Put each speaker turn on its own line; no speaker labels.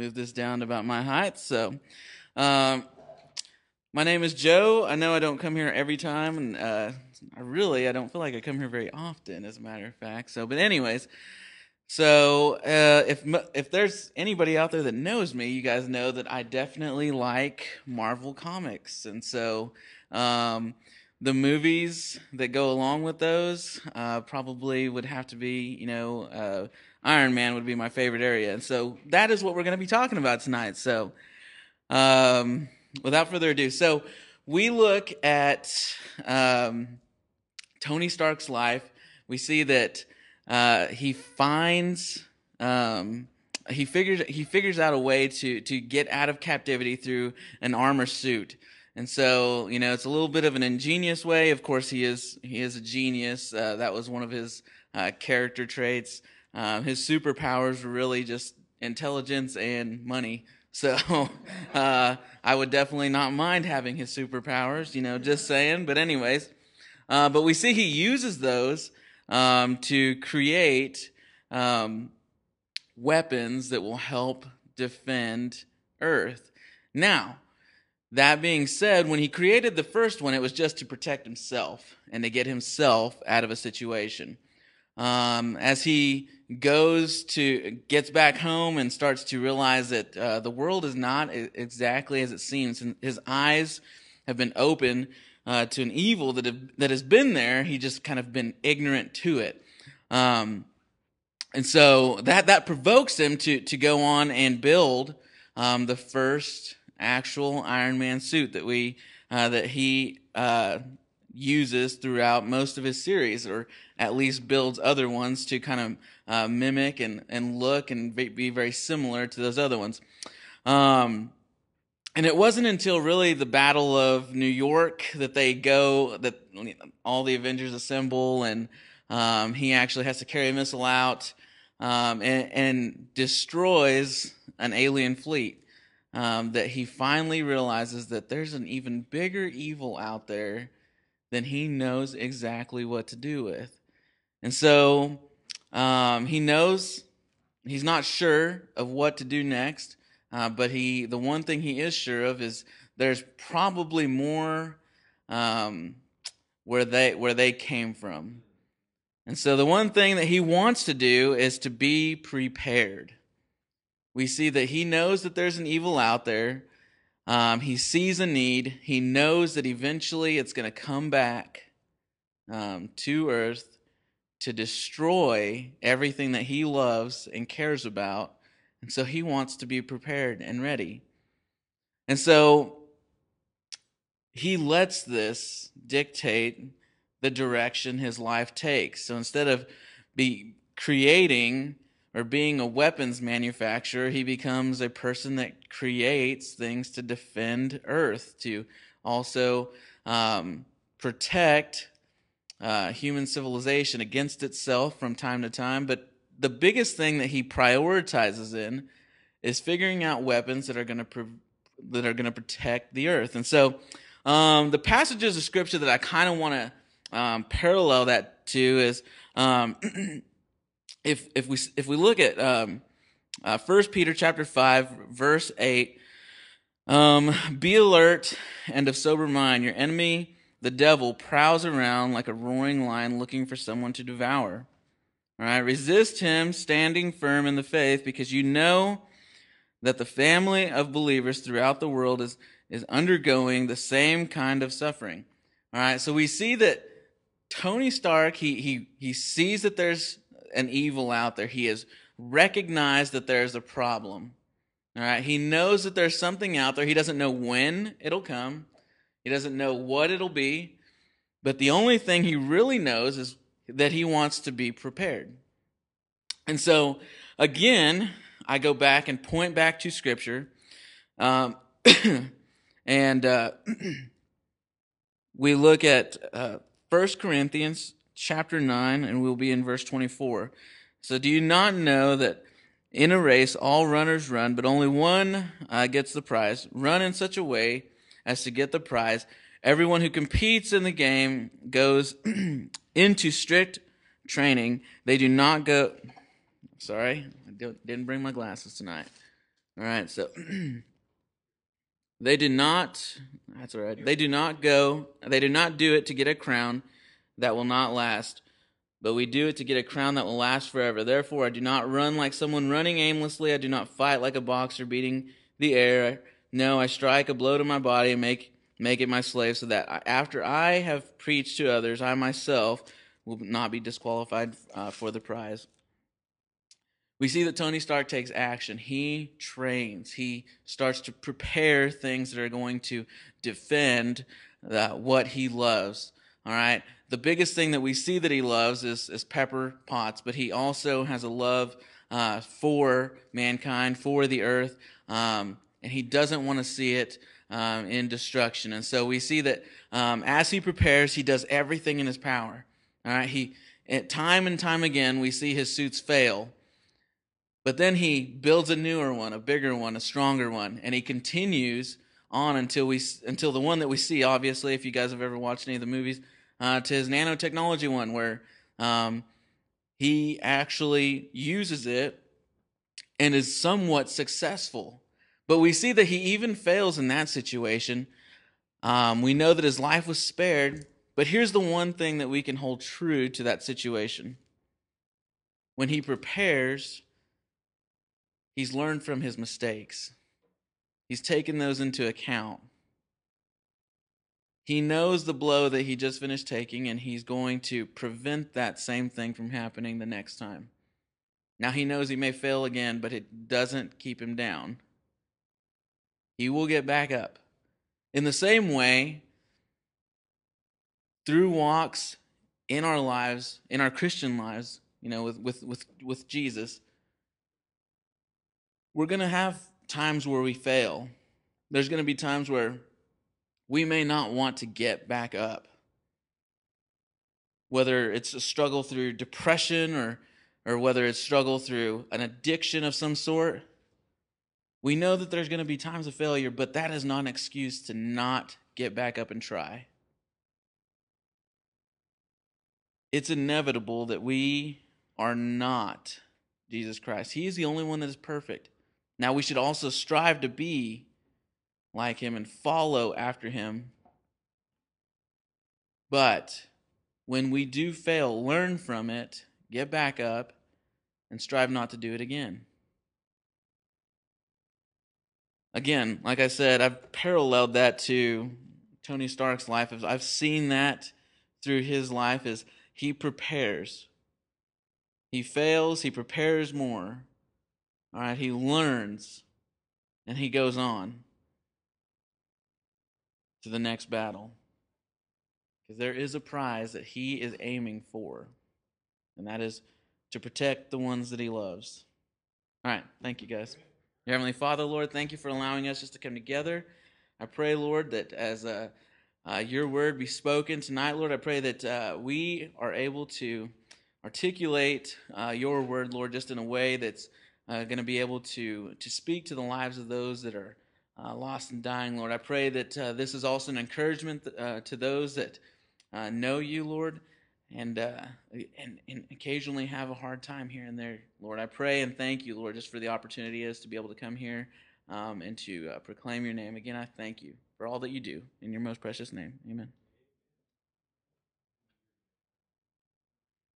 move this down about my height. So, um, my name is Joe. I know I don't come here every time, and uh, I really I don't feel like I come here very often, as a matter of fact. So, but anyways, so uh, if if there's anybody out there that knows me, you guys know that I definitely like Marvel comics, and so. Um, the movies that go along with those uh, probably would have to be, you know, uh, Iron Man would be my favorite area. And so that is what we're going to be talking about tonight. So, um, without further ado, so we look at um, Tony Stark's life. We see that uh, he finds. Um, he figures he figures out a way to to get out of captivity through an armor suit. And so, you know, it's a little bit of an ingenious way. Of course, he is he is a genius. Uh, that was one of his uh, character traits. Uh, his superpowers were really just intelligence and money. So uh, I would definitely not mind having his superpowers. You know, just saying. But anyways, uh, but we see he uses those um, to create um, weapons that will help defend Earth. Now that being said, when he created the first one, it was just to protect himself and to get himself out of a situation. Um, as he goes to gets back home and starts to realize that uh, the world is not exactly as it seems, and his eyes have been open uh, to an evil that have, that has been there. He just kind of been ignorant to it. Um, and so that that provokes him to to go on and build um, the first actual Iron Man suit that we uh, that he uh, uses throughout most of his series, or at least builds other ones to kind of uh, mimic and, and look and be very similar to those other ones. Um, and it wasn't until really the Battle of New York that they go that all the Avengers assemble, and um, he actually has to carry a missile out um, and, and destroys an alien fleet um, that he finally realizes that there's an even bigger evil out there than he knows exactly what to do with. And so um, he knows he's not sure of what to do next, uh, but he the one thing he is sure of is there's probably more um, where they where they came from. And so the one thing that he wants to do is to be prepared we see that he knows that there's an evil out there. Um, he sees a need. He knows that eventually it's going to come back um, to earth to destroy everything that he loves and cares about. And so he wants to be prepared and ready. And so he lets this dictate the direction his life takes. So instead of be creating or being a weapons manufacturer, he becomes a person that creates things to defend Earth, to also um, protect uh, human civilization against itself from time to time. But the biggest thing that he prioritizes in is figuring out weapons that are going to that are going to protect the Earth. And so, um, the passages of Scripture that I kind of want to um, parallel that to is. If if we if we look at um, uh, First Peter chapter five verse eight, um, be alert and of sober mind. Your enemy, the devil, prowls around like a roaring lion, looking for someone to devour. All right, resist him, standing firm in the faith, because you know that the family of believers throughout the world is is undergoing the same kind of suffering. All right, so we see that Tony Stark he he he sees that there's an evil out there. He has recognized that there's a problem. All right. He knows that there's something out there. He doesn't know when it'll come. He doesn't know what it'll be. But the only thing he really knows is that he wants to be prepared. And so, again, I go back and point back to Scripture. Um, and uh, we look at uh, 1 Corinthians chapter 9, and we'll be in verse 24. So, do you not know that in a race all runners run, but only one uh, gets the prize? Run in such a way as to get the prize. Everyone who competes in the game goes into strict training. They do not go. Sorry, I didn't bring my glasses tonight. All right, so they do not, that's all right, they do not go, they do not do it to get a crown that will not last, but we do it to get a crown that will last forever. Therefore, I do not run like someone running aimlessly. I do not fight like a boxer beating the air. No, I strike a blow to my body and make, make it my slave so that after I have preached to others, I myself will not be disqualified uh, for the prize. We see that Tony Stark takes action. He trains. He starts to prepare things that are going to defend uh, what he loves. All right. The biggest thing that we see that he loves is, is Pepper Potts, but he also has a love uh, for mankind, for the earth, um, and he doesn't want to see it um, in destruction. And so we see that um, as he prepares, he does everything in his power. All right. He, time and time again, we see his suits fail but then he builds a newer one, a bigger one, a stronger one, and he continues on until we until the one that we see. Obviously, if you guys have ever watched any of the movies, uh, to his nanotechnology one, where um, he actually uses it and is somewhat successful. But we see that he even fails in that situation. Um, we know that his life was spared, but here's the one thing that we can hold true to that situation. When he prepares, He's learned from his mistakes, he's taken those into account. He knows the blow that he just finished taking, and he's going to prevent that same thing from happening the next time. Now, he knows he may fail again, but it doesn't keep him down. He will get back up. In the same way, through walks in our lives, in our Christian lives, you know, with, with, with, with Jesus, we're going to have times where we fail. There's going to be times where we may not want to get back up. Whether it's a struggle through depression or, or whether it's struggle through an addiction of some sort, we know that there's going to be times of failure, but that is not an excuse to not get back up and try. It's inevitable that we are not Jesus Christ. He is the only one that is perfect. Now we should also strive to be like him and follow after him. But when we do fail, learn from it, get back up, and strive not to do it again. Again, like I said, I've paralleled that to Tony Stark's life. I've seen that through his life as he prepares. He fails, he prepares more. All right, he learns and he goes on to the next battle. Because there is a prize that he is aiming for, and that is to protect the ones that he loves. All right, thank you guys. Your Heavenly Father, Lord, thank you for allowing us just to come together. I pray, Lord, that as uh, uh, your word be spoken tonight, Lord, I pray that uh, we are able to articulate uh, your word, Lord, just in a way that's uh, going to be able to to speak to the lives of those that are uh, lost and dying, Lord. I pray that uh, this is also an encouragement uh, to those that uh, know you, Lord, and, uh, and and occasionally have a hard time here and there, Lord. I pray and thank you, Lord, just for the opportunity is to be able to come here um, and to proclaim your name again. I thank you for all that you do in your most precious name. Amen.